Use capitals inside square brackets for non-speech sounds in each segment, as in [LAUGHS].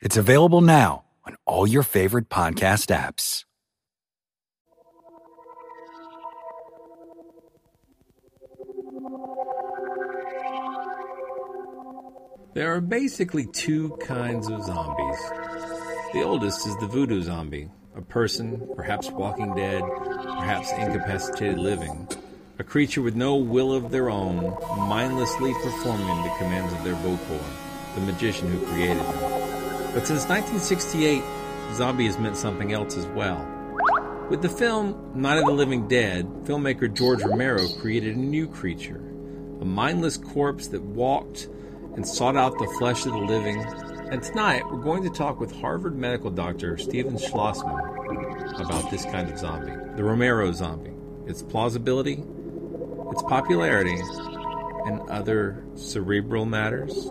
It's available now on all your favorite podcast apps. There are basically two kinds of zombies. The oldest is the voodoo zombie, a person, perhaps walking dead, perhaps incapacitated living, a creature with no will of their own, mindlessly performing the commands of their Bokor, the magician who created them. But since 1968, zombie has meant something else as well. With the film Night of the Living Dead, filmmaker George Romero created a new creature, a mindless corpse that walked and sought out the flesh of the living. And tonight, we're going to talk with Harvard medical doctor Steven Schlozman about this kind of zombie, the Romero zombie, its plausibility, its popularity, and other cerebral matters.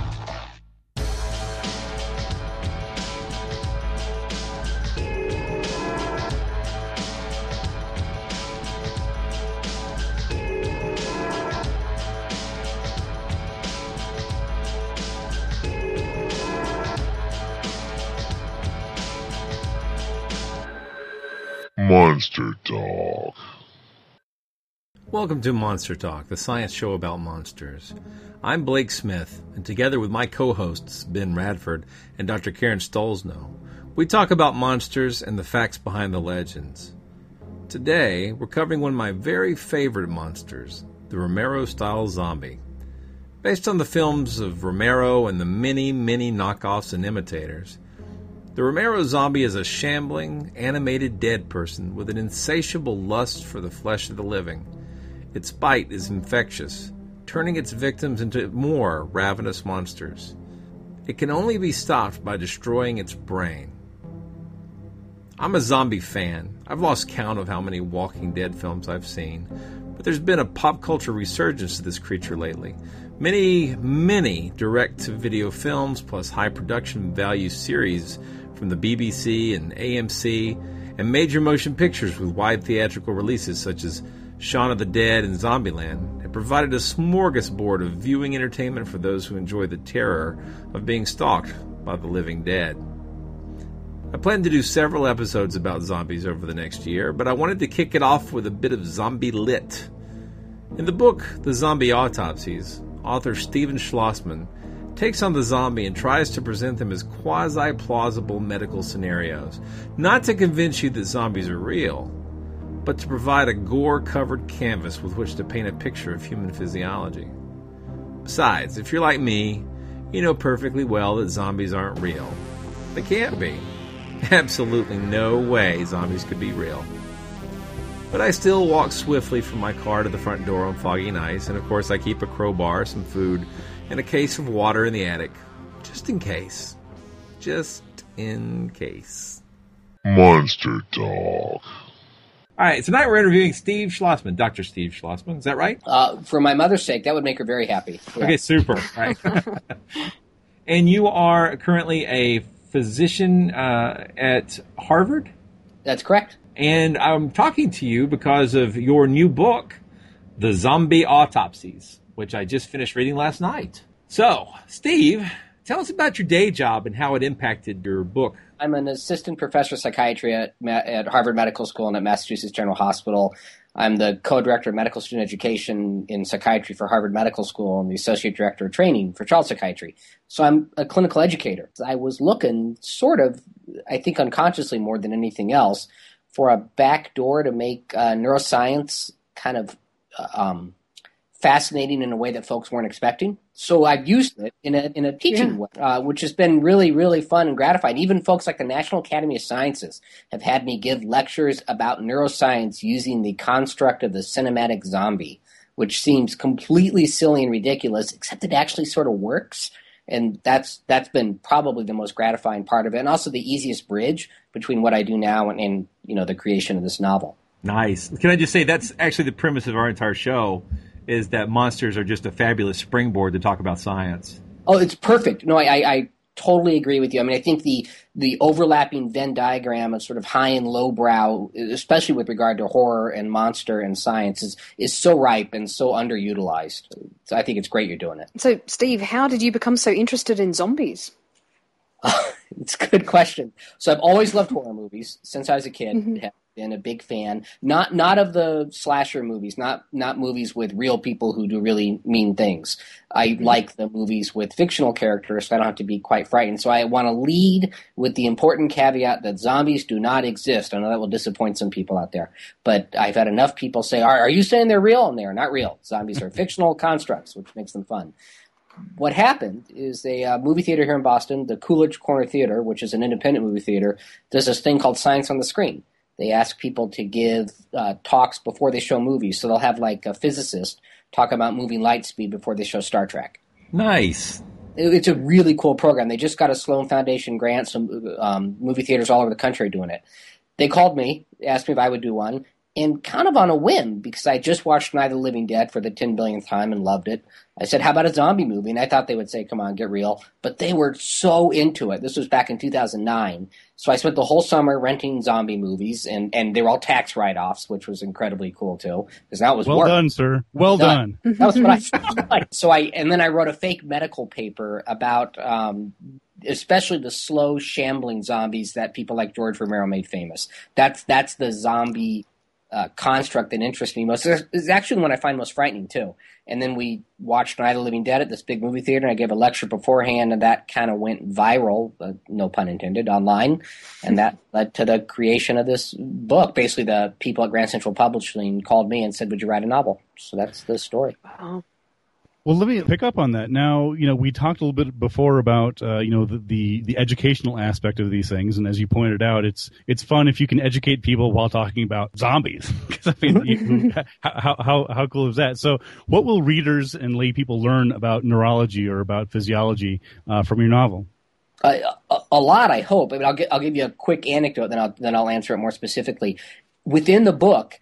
Welcome to Monster Talk, the science show about monsters. I'm Blake Smith, and together with my co hosts, Ben Radford and Dr. Karen Stollznow, we talk about monsters and the facts behind the legends. Today, we're covering one of my very favorite monsters, the Romero style zombie. Based on the films of Romero and the many, many knockoffs and imitators, the Romero zombie is a shambling, animated dead person with an insatiable lust for the flesh of the living. Its bite is infectious, turning its victims into more ravenous monsters. It can only be stopped by destroying its brain. I'm a zombie fan. I've lost count of how many Walking Dead films I've seen, but there's been a pop culture resurgence to this creature lately. Many, many direct to video films plus high production value series from the BBC and AMC, and major motion pictures with wide theatrical releases such as Shaun of the Dead and Zombieland have provided a smorgasbord of viewing entertainment for those who enjoy the terror of being stalked by the living dead. I plan to do several episodes about zombies over the next year, but I wanted to kick it off with a bit of zombie lit. In the book, The Zombie Autopsies, author Steven Schlozman takes on the zombie and tries to present them as quasi plausible medical scenarios. Not to convince you that zombies are real, but to provide a gore covered canvas with which to paint a picture of human physiology. Besides, if you're like me, you know perfectly well that zombies aren't real. They can't be. [LAUGHS] Absolutely no way zombies could be real. But I still walk swiftly from my car to the front door on foggy nights, and of course, I keep a crowbar, some food, and a case of water in the attic. Just in case. Just in case. Monster Talk. All right, tonight we're interviewing Steve Schlozman, Dr. Steve Schlozman. Is that right? Uh, for my mother's sake, that would make her very happy. Yeah. Okay, super. Right. [LAUGHS] and you are currently a physician uh, at Harvard. That's correct. And I'm talking to you because of your new book, The Zombie Autopsies, which I just finished reading last night. So, Steve, tell us about your day job and how it impacted your book. I'm an assistant professor of psychiatry at, at Harvard Medical School and at Massachusetts General Hospital. I'm the co-director of medical student education in psychiatry for Harvard Medical School and the associate director of training for child psychiatry. So I'm a clinical educator. I was looking sort of, I think unconsciously more than anything else, for a back door to make uh, neuroscience kind of uh, um, fascinating in a way that folks weren't expecting. So I've used it in a in a teaching yeah. way, uh, which has been really really fun and gratifying. Even folks like the National Academy of Sciences have had me give lectures about neuroscience using the construct of the cinematic zombie, which seems completely silly and ridiculous, except it actually sort of works. And that's that's been probably the most gratifying part of it, and also the easiest bridge between what I do now and, and you know the creation of this novel. Nice. Can I just say that's actually the premise of our entire show is that monsters are just a fabulous springboard to talk about science. Oh, it's perfect. No, I, I, totally agree with you. I mean, I think the the overlapping Venn diagram of sort of high and low brow, especially with regard to horror and monster and science, is is so ripe and so underutilized. So I think it's great you're doing it. So, Steve, how did you become so interested in zombies? [LAUGHS] it's a good question. So I've always loved horror movies since I was a kid. Mm-hmm been a big fan. Not not of the slasher movies, not not movies with real people who do really mean things. I mm-hmm. like the movies with fictional characters, so I don't have to be quite frightened. So I want to lead with the important caveat that zombies do not exist. I know that will disappoint some people out there, but I've had enough people say, "Are, are you saying they're real?" And they are not real. Zombies are [LAUGHS] fictional constructs, which makes them fun what happened is a uh, movie theater here in Boston, the Coolidge Corner Theater, which is an independent movie theater, does this thing called Science on the Screen. They ask people to give uh, talks before they show movies. So they'll have like a physicist talk about moving light speed before they show Star Trek. Nice. It's a really cool program. They just got a Sloan Foundation grant. Some um, movie theaters all over the country are doing it. They called me, asked me if I would do one, and kind of on a whim because I just watched Night of the Living Dead for the 10 billionth time and loved it. I said, How about a zombie movie? And I thought they would say, Come on, get real. But they were so into it. This was back in 2009. So I spent the whole summer renting zombie movies, and, and they were all tax write offs, which was incredibly cool too. Because that was well work. done, sir. Well done. done. [LAUGHS] That was what I like. So I and then I wrote a fake medical paper about um, especially the slow shambling zombies that people like George Romero made famous. That's that's the zombie uh, construct that interests me most. Is actually one I find most frightening too. And then we watched Night of the Living Dead at this big movie theater. And I gave a lecture beforehand, and that kind of went viral, uh, no pun intended, online. And that [LAUGHS] led to the creation of this book. Basically, the people at Grand Central Publishing called me and said, "Would you write a novel?" So that's the story. Wow. Well, let me pick up on that. Now, you know, we talked a little bit before about, uh, you know, the, the, the educational aspect of these things, and as you pointed out, it's it's fun if you can educate people while talking about zombies. [LAUGHS] I mean, you, [LAUGHS] how, how how cool is that? So, what will readers and lay people learn about neurology or about physiology uh, from your novel? Uh, a, a, lot, I hope. I mean, I'll, get, I'll give you a quick anecdote, then I'll then I'll answer it more specifically. Within the book,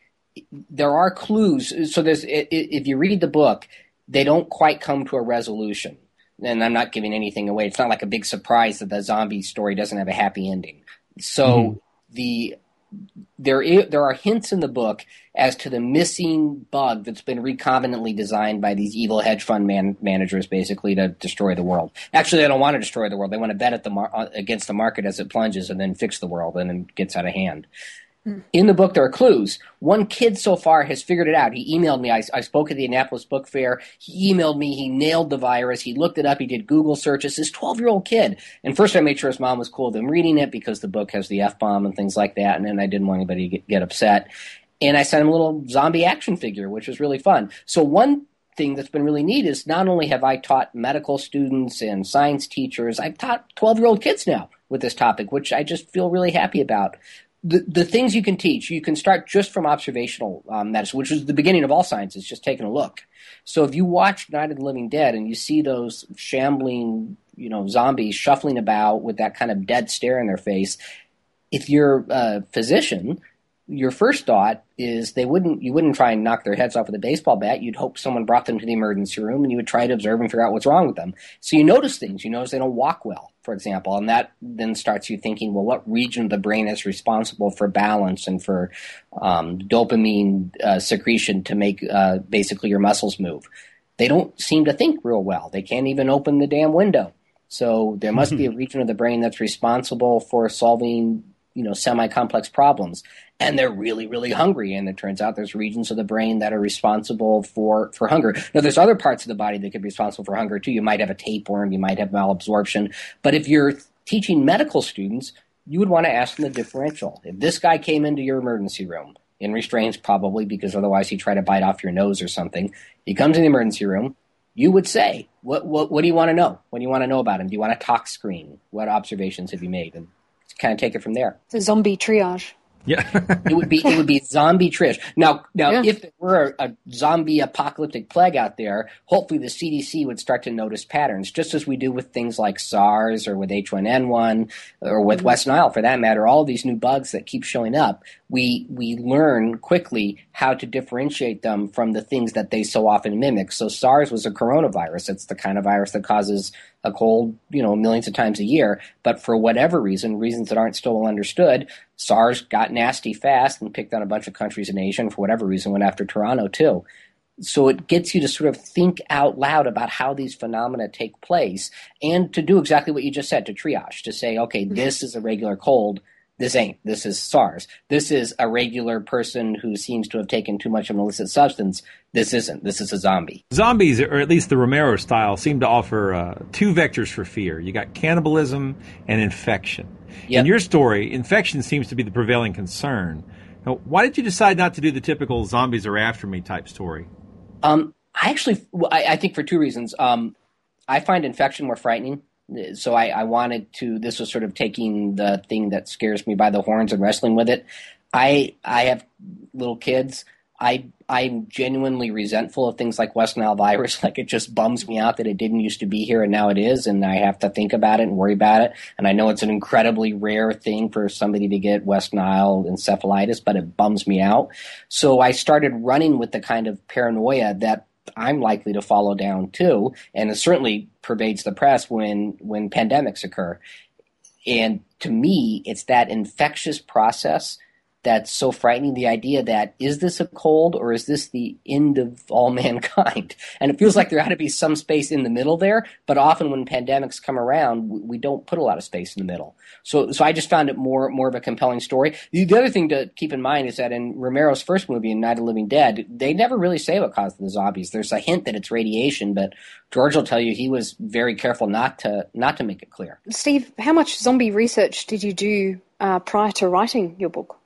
there are clues. So, there's if you read the book they don't quite come to a resolution. And I'm not giving anything away. It's not like a big surprise that the zombie story doesn't have a happy ending. So mm-hmm. the there is, there are hints in the book as to the missing bug that's been recombinantly designed by these evil hedge fund man, managers, basically to destroy the world. Actually, they don't want to destroy the world; they want to bet at the mar- uh, against the market as it plunges, and then fix the world, and then gets out of hand. In the book, there are clues. One kid so far has figured it out. He emailed me. I, I, spoke at the Annapolis Book Fair. He emailed me. He nailed the virus. He looked it up. He did Google searches. This 12 year old kid. And first, I made sure his mom was cool with him reading it because the book has the F bomb and things like that. And then I didn't want anybody to get, get upset. And I sent him a little zombie action figure, which was really fun. So, one thing that's been really neat is not only have I taught medical students and science teachers, I've taught 12 year old kids now with this topic, which I just feel really happy about the, the things you can teach, you can start just from observational um, medicine, which is the beginning of all sciences, just taking a look. So if you watch Night of the Living Dead and you see those shambling, you know, zombies shuffling about with that kind of dead stare in their face, if you're a physician, your first thought is they wouldn't you wouldn't try and knock their heads off with a baseball bat. You'd hope someone brought them to the emergency room and you would try to observe and figure out what's wrong with them. So you notice things. You notice they don't walk well, for example, and that then starts you thinking, well, what region of the brain is responsible for balance and for um, dopamine uh, secretion to make uh, basically your muscles move? They don't seem to think real well. They can't even open the damn window. So there must be a [LAUGHS] region of the brain that's responsible for solving, you know, semi-complex problems. And they're really, really hungry. And it turns out there's regions of the brain that are responsible for, for hunger. Now there's other parts of the body that could be responsible for hunger too. You might have a tapeworm, you might have malabsorption. But if you're teaching medical students, you would want to ask them the differential. If this guy came into your emergency room in restraints, probably because otherwise he'd try to bite off your nose or something, he comes in the emergency room, you would say, what, what, what do you want to know? What do you want to know about him? Do you want a tox screen? What observations have you made? And kind of take it from there. The zombie triage. Yeah. it would be it would be [LAUGHS] zombie trish. Now now Yeah. if there were a, a zombie apocalyptic plague out there, hopefully the CDC would start to notice patterns, just as we do with things like SARS or with H1N1 or with mm-hmm. West Nile for that matter, all of these new bugs that keep showing up, we we learn quickly how to differentiate them from the things that they so often mimic. So SARS was a coronavirus. It's the kind of virus that causes a cold, you know, millions of times a year. But for whatever reason, reasons that aren't still well understood, SARS got nasty fast and picked on a bunch of countries in Asia, and for whatever reason went after Toronto too. So it gets you to sort of think out loud about how these phenomena take place and to do exactly what you just said, to triage, to say, okay, this is a regular cold. This ain't. This is SARS. This is a regular person who seems to have taken too much of an illicit substance. This isn't. This is a zombie. Zombies, or at least the Romero style, seem to offer uh, two vectors for fear. You got cannibalism and infection. In your story, infection seems to be the prevailing concern. Now, why did you decide not to do the typical zombies are after me type story? Um, I actually, I, I think for two reasons. Um, I find infection more frightening. So I, I wanted to. This was sort of taking the thing that scares me by the horns and wrestling with it. I I have little kids. I I'm genuinely resentful of things like West Nile virus. [LAUGHS] Like it just bums me out that it didn't used to be here and now it is, and I have to think about it and worry about it. And I know it's an incredibly rare thing for somebody to get West Nile encephalitis, but it bums me out. So I started running with the kind of paranoia that I'm likely to follow down too, and it certainly pervades the press when when pandemics occur. And to me, it's that infectious process that's so frightening. The idea that is this a cold or is this the end of all [LAUGHS] mankind? And it feels like there ought to be some space in the middle there. But often when pandemics come around, we- don't put a lot of space in the middle. So, so I just found it more more of a compelling story. The, the other thing to keep in mind is that in Romero's first movie, in Night of the Living Dead, they never really say what caused the zombies. There's a hint that it's radiation, but George will tell you he was very careful not to not to make it clear. Steve, how much zombie research did you do uh, prior to writing your book?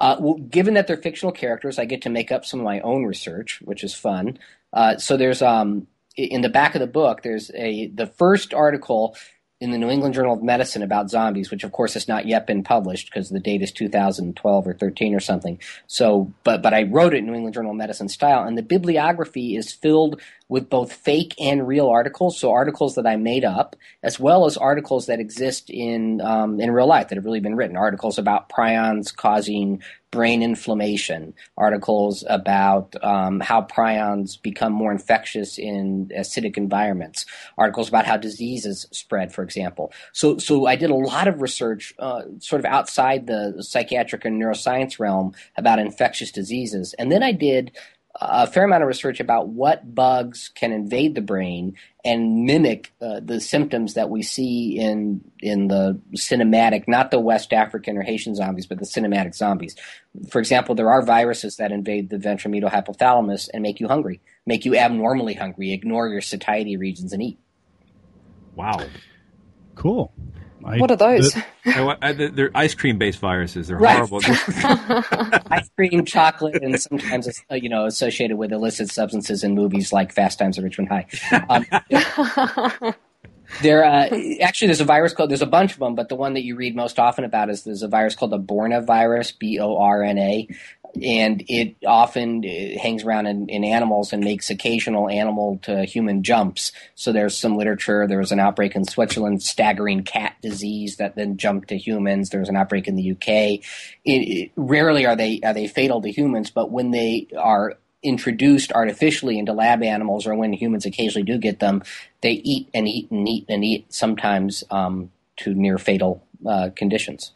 Uh, well, given that they're fictional characters, I get to make up some of my own research, which is fun. Uh, so there's um, in the back of the book, there's a the first article in the New England Journal of Medicine about zombies, which of course has not yet been published because the date is 2012 or 13 or something. So, but but I wrote it in New England Journal of Medicine style, and the bibliography is filled with both fake and real articles. So articles that I made up, as well as articles that exist in um, in real life that have really been written. Articles about prions causing brain inflammation. Articles about um, how prions become more infectious in acidic environments. Articles about how diseases spread, for example. So so I did a lot of research, uh, sort of outside the psychiatric and neuroscience realm about infectious diseases, and then I did a fair amount of research about what bugs can invade the brain and mimic uh, the symptoms that we see in in the cinematic, not the West African or Haitian zombies, but the cinematic zombies. For example, there are viruses that invade the ventromedial hypothalamus and make you hungry, make you abnormally hungry, ignore your satiety regions and eat. Wow. Cool. I, What are those? the- I- I- they're ice cream based viruses. They're Right. horrible. [LAUGHS] Ice cream, chocolate, and sometimes uh, you know associated with illicit substances in movies like Fast Times at Ridgemont High. Um, There, uh, actually, there's a virus called. There's a bunch of them, but the one that you read most often about is there's a virus called the Borna virus, B O R N A. and it often it hangs around in, in, animals and makes occasional animal to human jumps. So there's some literature. There was an outbreak in Switzerland, staggering cat disease that then jumped to humans. There was an outbreak in the UK. It, it, rarely are they are they fatal to humans, but when they are introduced artificially into lab animals, or when humans occasionally do get them, they eat and eat and eat and eat, sometimes um, to near fatal uh, conditions.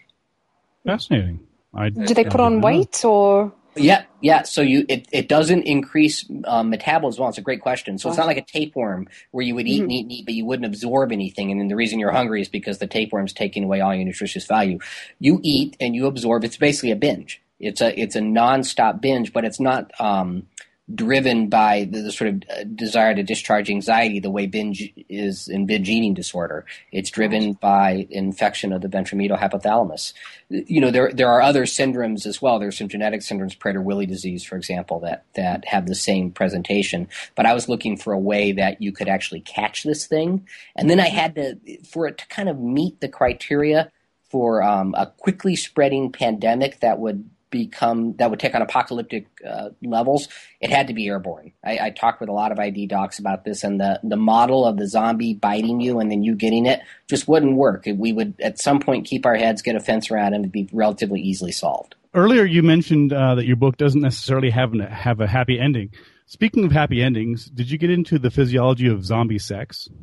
Fascinating. I, do they put on weight or? Yeah, yeah. So you it, it doesn't increase um, metabolism. Well, it's a great question. So it's not like a tapeworm where you would eat mm-hmm. and eat and eat, but you wouldn't absorb anything. And then the reason you're hungry is because the tapeworm's taking away all your nutritious value. You eat and you absorb. It's basically a binge. It's a it's a nonstop binge, but it's not um, driven by the, the, sort of uh, desire to discharge anxiety the way binge is in binge eating disorder. It's driven by infection of the ventromedial hypothalamus. You know, there there are other syndromes as well. There's some genetic syndromes, Prader-Willi disease, for example, that that have the same presentation. But I was looking for a way that you could actually catch this thing, and then I had to for it to kind of meet the criteria for um, a quickly spreading pandemic that would become that would take on apocalyptic uh, levels, it had to be airborne. I, I, talked with a lot of ID docs about this, and the the model of the zombie biting you and then you getting it just wouldn't work. We would at some point keep our heads, get a fence around, and it'd be relatively easily solved. Earlier, you mentioned uh, that your book doesn't necessarily have have a happy ending. Speaking of happy endings, did you get into the physiology of zombie sex? [LAUGHS]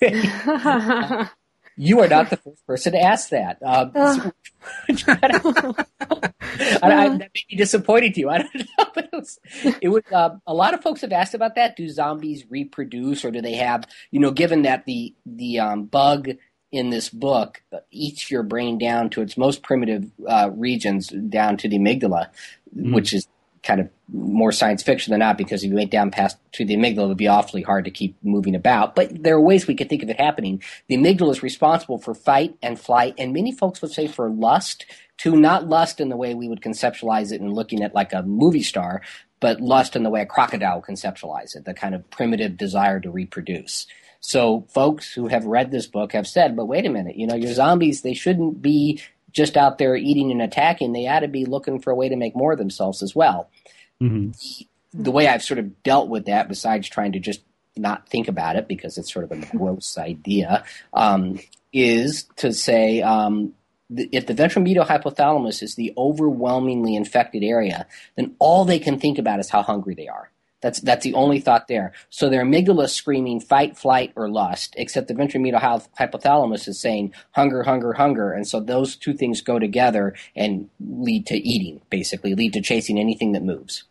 [LAUGHS] You are not the first person to ask that. Um, uh. [LAUGHS] I, I, that may be disappointing to you. I don't [LAUGHS] know, but it was. It was uh, a lot of folks have asked about that. Do zombies reproduce, or do they have? You know, given that the the um, bug in this book eats your brain down to its most primitive uh, regions, down to the amygdala, mm. which is kind of more science fiction than not because if you went down past to the amygdala, it would be awfully hard to keep moving about. But there are ways we could think of it happening. The amygdala is responsible for fight and flight, and many folks would say for lust, to not lust in the way we would conceptualize it and looking at like a movie star, but lust in the way a crocodile would conceptualize it, the kind of primitive desire to reproduce. So folks who have read this book have said, but wait a minute, you know, your zombies, they shouldn't be just out there eating and attacking. They ought to be looking for a way to make more of themselves as well. Mm-hmm. The way I've sort of dealt with that, besides trying to just not think about it because it's sort of a gross [LAUGHS] idea, um, is to say um, if the ventromedial hypothalamus is the overwhelmingly infected area, then all they can think about is how hungry they are. That's that's the only thought there. So their amygdala is screaming fight, flight, or lust, except the ventromedial hypothalamus is saying hunger, hunger, hunger, and so those two things go together and lead to eating, basically, lead to chasing anything that moves.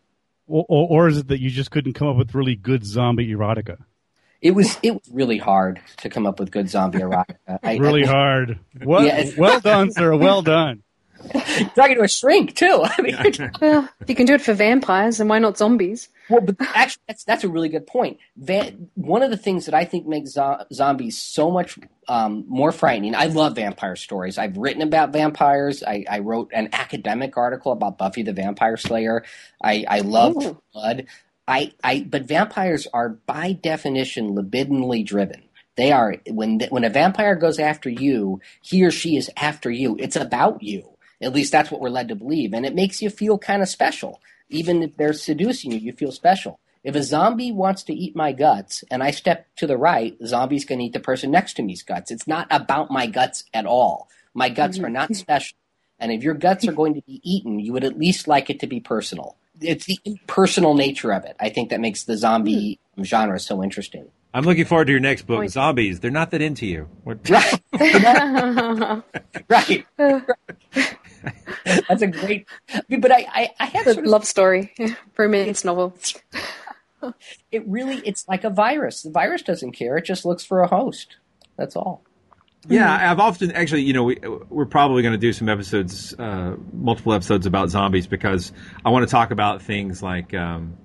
Or, or, or is it that you just couldn't come up with really good zombie erotica? It was it was really hard to come up with good zombie erotica. [LAUGHS] I, really I, hard. Well, well done, sir. Well done. Talking to a shrink too. I mean, [LAUGHS] well, if you can do it for vampires, then why not zombies? Well, but actually, that's that's a really good point. Ben, one of the things that I think makes zo- zombies so much um, more frightening. I love vampire stories. I've written about vampires. I, I wrote an academic article about Buffy the Vampire Slayer. I, I love blood. I, I, but vampires are by definition libidinally driven. They are when when a vampire goes after you, he or she is after you. It's about you. At least that's what we're led to believe, and it makes you feel kind of special even if they're seducing you, you feel special. If a zombie wants to eat my guts and I step to the right, the zombie's going to eat the person next to me's guts. It's not about my guts at all. My guts are not special. And if your guts are going to be eaten, you would at least like it to be personal. It's the impersonal nature of it, I think, that makes the zombie hmm. genre so interesting. I'm looking forward to your next book, Zombies. They're not that into you. [LAUGHS] Right. right. That's a great. But I, I, I have a love story, romance novel. It really, it's like a virus. The virus doesn't care; it just looks for a host. That's all. Yeah, I've often actually, you know, we, we're probably going to do some episodes, uh, multiple episodes about zombies because I want to talk about things like um,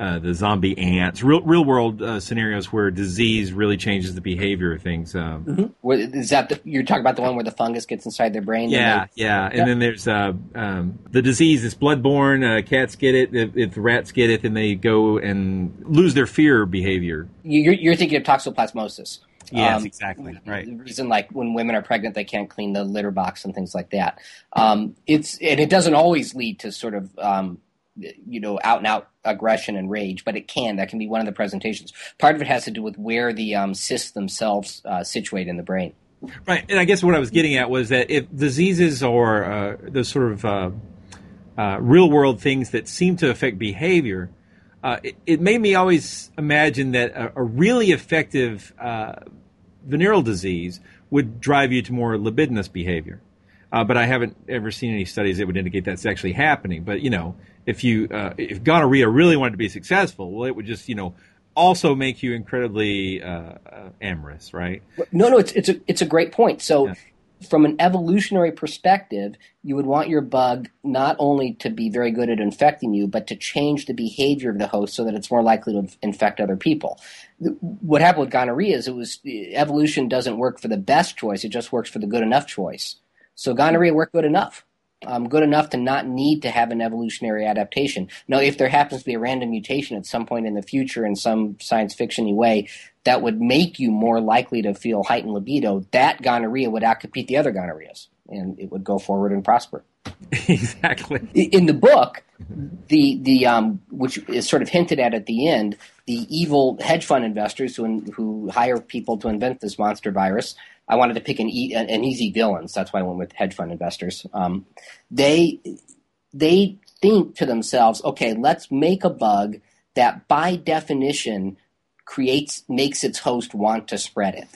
uh, the zombie ants, real real world uh, scenarios where disease really changes the behavior of things. Um, mm-hmm. Is that the, you're talking about the one where the fungus gets inside their brain? Yeah, they, yeah. And then there's uh, um, the disease is bloodborne. Uh, cats get it. If, if, rats get it, then they go and lose their fear behavior. You're, you're thinking of toxoplasmosis. Yes, Um, exactly. Right. The reason, like when women are pregnant, they can't clean the litter box and things like that. Um, it's and it doesn't always lead to sort of um, you know out and out aggression and rage, but it can. That can be one of the presentations. Part of it has to do with where the um, cysts themselves uh, situate in the brain. Right, and I guess what I was getting at was that if diseases or uh, those sort of uh, uh, real world things that seem to affect behavior, uh, it, it made me always imagine that a, a really effective uh, venereal disease would drive you to more libidinous behavior. But I haven't ever seen any studies that would indicate that's actually happening. But you know, if you if gonorrhea really wanted to be successful, well, it would just you know also make you incredibly uh, uh, amorous, right? No, no, it's it's a it's a great point. So, yeah. from an evolutionary perspective, you would want your bug not only to be very good at infecting you, but to change the behavior of the host so that it's more likely to infect other people. What happened with gonorrhea is it was evolution doesn't work for the best choice; it just works for the good enough choice. So gonorrhea worked good enough um, good enough to not need to have an evolutionary adaptation. Now, if there happens to be a random mutation at some point in the future in some science fiction way that would make you more likely to feel heightened libido, that gonorrhea would outcompete the other gonorrheas and it would go forward and prosper. [LAUGHS] exactly. In the book, the the um, which is sort of hinted at at the end, the evil hedge fund investors who who hire people to invent this monster virus I wanted to pick an, e- an easy villain, so that's why I went with hedge fund investors. Um, they they think to themselves, okay, let's make a bug that by definition creates makes its host want to spread it.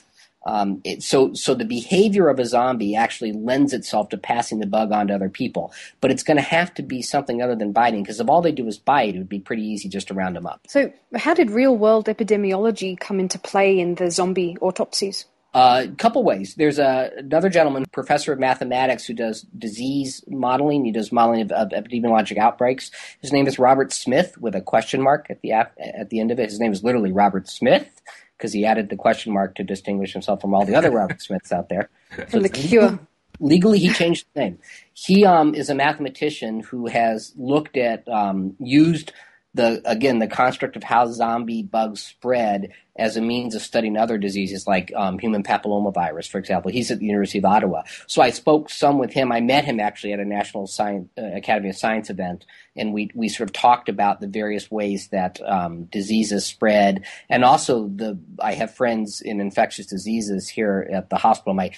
Um, it, so, so the behavior of a zombie actually lends itself to passing the bug on to other people. But it's going to have to be something other than biting, because if all they do is bite, it would be pretty easy just to round them up. So, how did real world epidemiology come into play in the zombie autopsies? A uh, couple ways. There's a, another gentleman, professor of mathematics, who does disease modeling. He does modeling of, of, epidemiologic outbreaks. His name is Robert Smith with a question mark at the at the end of it. His name is literally Robert Smith because he added the question mark to distinguish himself from all the other Robert [LAUGHS] Smiths out there. From the Cure. Legally, he changed the name. He um, is a mathematician who has looked at um, used the again the construct of how zombie bugs spread as a means of studying other diseases like um, human papillomavirus, for example. He's at the University of Ottawa. So I spoke some with him. I met him actually at a National Science, uh, Academy of Science event, and we we sort of talked about the various ways that um, diseases spread, and also the. I have friends in infectious diseases here at the hospital. My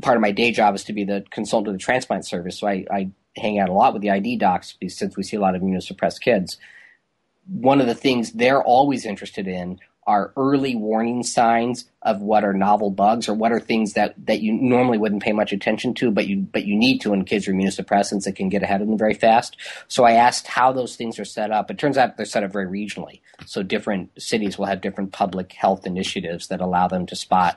part of my day job is to be the consultant of the transplant service, so I, I hang out a lot with the ID docs since we see a lot of immunosuppressed kids. One of the things they're always interested in are early warning signs of what are novel bugs or what are things that, that you normally wouldn't pay much attention to, but you but you need to when kids are immunosuppressants that can get ahead of them very fast. So I asked how those things are set up. It turns out they're set up very regionally. So different cities will have different public health initiatives that allow them to spot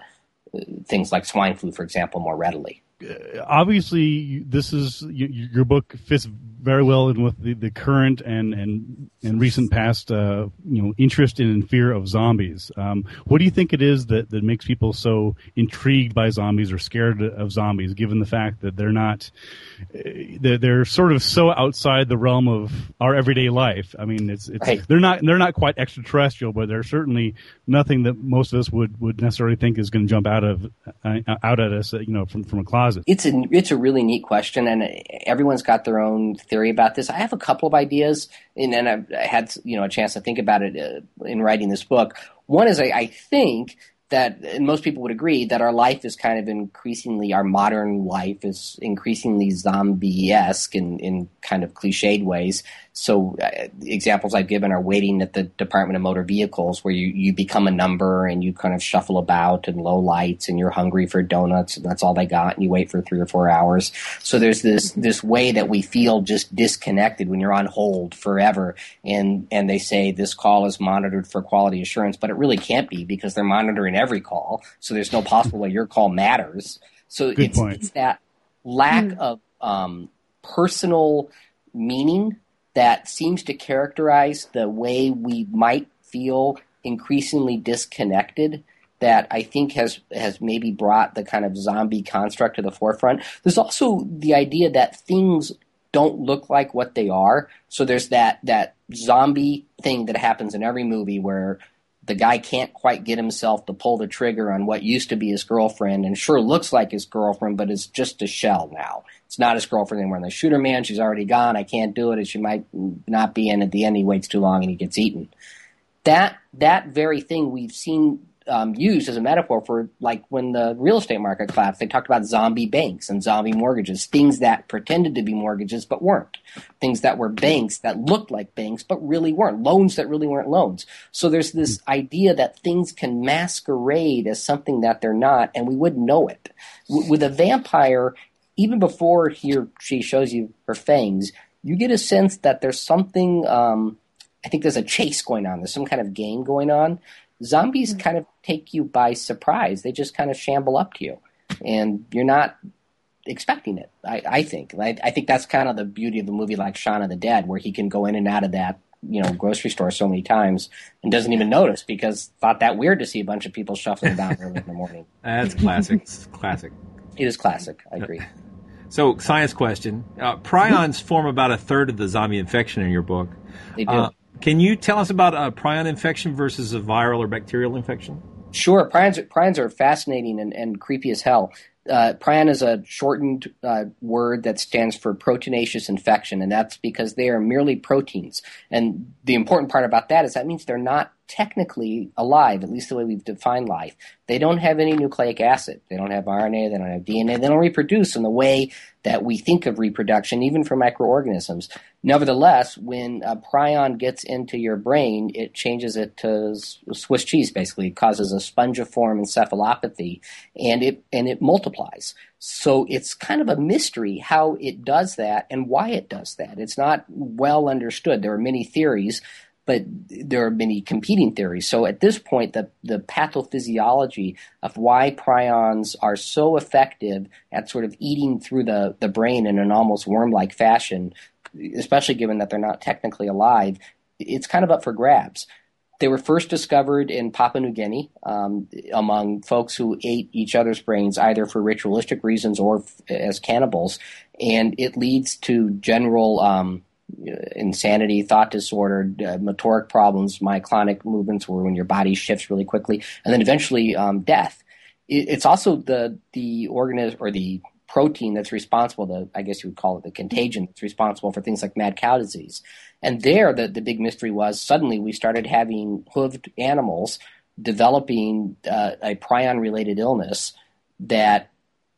uh, things like swine flu, for example, more readily. Uh, obviously, this is your book fits very well in with the, the current and, and and recent past uh, you know interest in and fear of zombies. Um, what do you think it is that, that makes people so intrigued by zombies or scared of zombies, given the fact that they're not uh, they're, they're sort of so outside the realm of our everyday life. I mean, it's, it's right. they're not they're not quite extraterrestrial, but they're certainly nothing that most of us would, would necessarily think is going to jump out of uh, out at us, you know, from from a closet. It's a it's a really neat question, and everyone's got their own theory about this. I have a couple of ideas, and then I've had you know a chance to think about it uh, in writing this book. One is I, I think that and most people would agree that our life is kind of increasingly our modern life is increasingly zombie esque in, in kind of cliched ways. So uh, examples I've given are waiting at the Department of Motor Vehicles, where you, you become a number and you kind of shuffle about in low lights, and you're hungry for donuts, and that's all they got, and you wait for three or four hours. So there's this this way that we feel just disconnected when you're on hold forever, and and they say this call is monitored for quality assurance, but it really can't be because they're monitoring every call, so there's no possible way your call matters. So it's, it's, that lack mm. of um, personal meaning that seems to characterize the way we might feel increasingly disconnected that I think has has maybe brought the kind of zombie construct to the forefront. There's also the idea that things don't look like what they are. So there's that that zombie thing that happens in every movie where the guy can't quite get himself to pull the trigger on what used to be his girlfriend and sure looks like his girlfriend, but it's just a shell now. It's not his girlfriend anymore. And the shooter man, she's already gone. I can't do it. And she might not be. in at the end, he waits too long and he gets eaten. That that very thing we've seen um, used as a metaphor for like when the real estate market collapsed. They talked about zombie banks and zombie mortgages, things that pretended to be mortgages but weren't, things that were banks that looked like banks but really weren't, loans that really weren't loans. So there's this idea that things can masquerade as something that they're not, and we wouldn't know it. W- with a vampire, even before he or she shows you her fangs, you get a sense that there's something. Um, I think there's a chase going on. There's some kind of game going on zombies kind of take you by surprise. They just kind of shamble up to you, and you're not expecting it. I, I think. I, I, think that's kind of the beauty of the movie, like Shaun of the Dead, where he can go in and out of that you know grocery store so many times and doesn't even notice because thought that weird to see a bunch of people shuffling down early in the morning. [LAUGHS] That's classic. It's classic. It is classic. I agree. So, science question: uh, Prions form about a third of the zombie infection in your book. They do. Uh, can you tell us about a prion infection versus a viral or bacterial infection? Sure. Prions, prions are fascinating and, and creepy as hell. Uh, prion is a shortened uh, word that stands for proteinaceous infection, and that's because they are merely proteins. And the important part about that is that means they're not technically alive, at least the way we've defined life. They don't have any nucleic acid. They don't have RNA. They don't have DNA. They don't reproduce in the way that we think of reproduction, even for microorganisms. Nevertheless, when a prion gets into your brain, it changes it to Swiss cheese, basically. It causes a spongiform encephalopathy, and it, and it multiplies. So it's kind of a mystery how it does that and why it does that. It's not well understood. There are many theories but there are many competing theories. So at this point, the, the pathophysiology of why prions are so effective at sort of eating through the, the brain in an almost worm like fashion, especially given that they're not technically alive, it's kind of up for grabs. They were first discovered in Papua New Guinea um, among folks who ate each other's brains either for ritualistic reasons or f- as cannibals, and it leads to general um, insanity, thought disorder, uh, motoric problems, myoclonic movements, where when your body shifts really quickly, and then eventually um, death. It, it's also the the organism or the protein that's responsible. The I guess you would call it the contagion that's responsible for things like mad cow disease. And there, the the big mystery was suddenly we started having hooved animals developing uh, a prion related illness that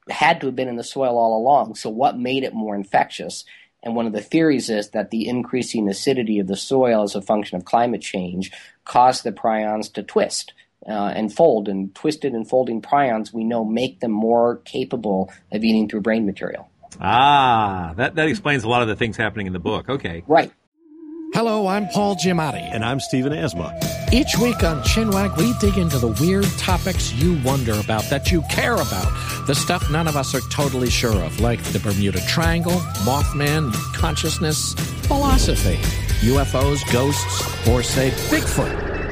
had to have been in the soil all along. So what made it more infectious? And one of the theories is that the increasing acidity of the soil as a function of climate change caused the prions to twist uh, and fold. And twisted and folding prions, we know, make them more capable of eating through brain material. Ah, that, that explains a lot of the things happening in the book. Okay. Right. Hello, I'm Paul Giamatti. And I'm Stephen Asma. Each week on Chinwag, we dig into the weird topics you wonder about, that you care about, the stuff none of us are totally sure of, like the Bermuda Triangle, Mothman, consciousness, philosophy, UFOs, ghosts, or say Bigfoot.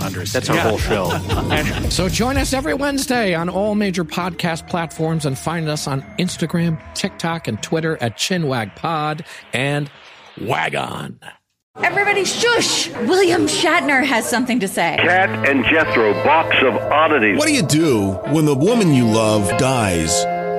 understand. That's our whole show. [LAUGHS] so join us every Wednesday on all major podcast platforms and find us on Instagram, TikTok, and Twitter at ChinwagPod and Wagon. Everybody shush! William Shatner has something to say. Cat and Jethro, box of oddities. What do you do when the woman you love dies?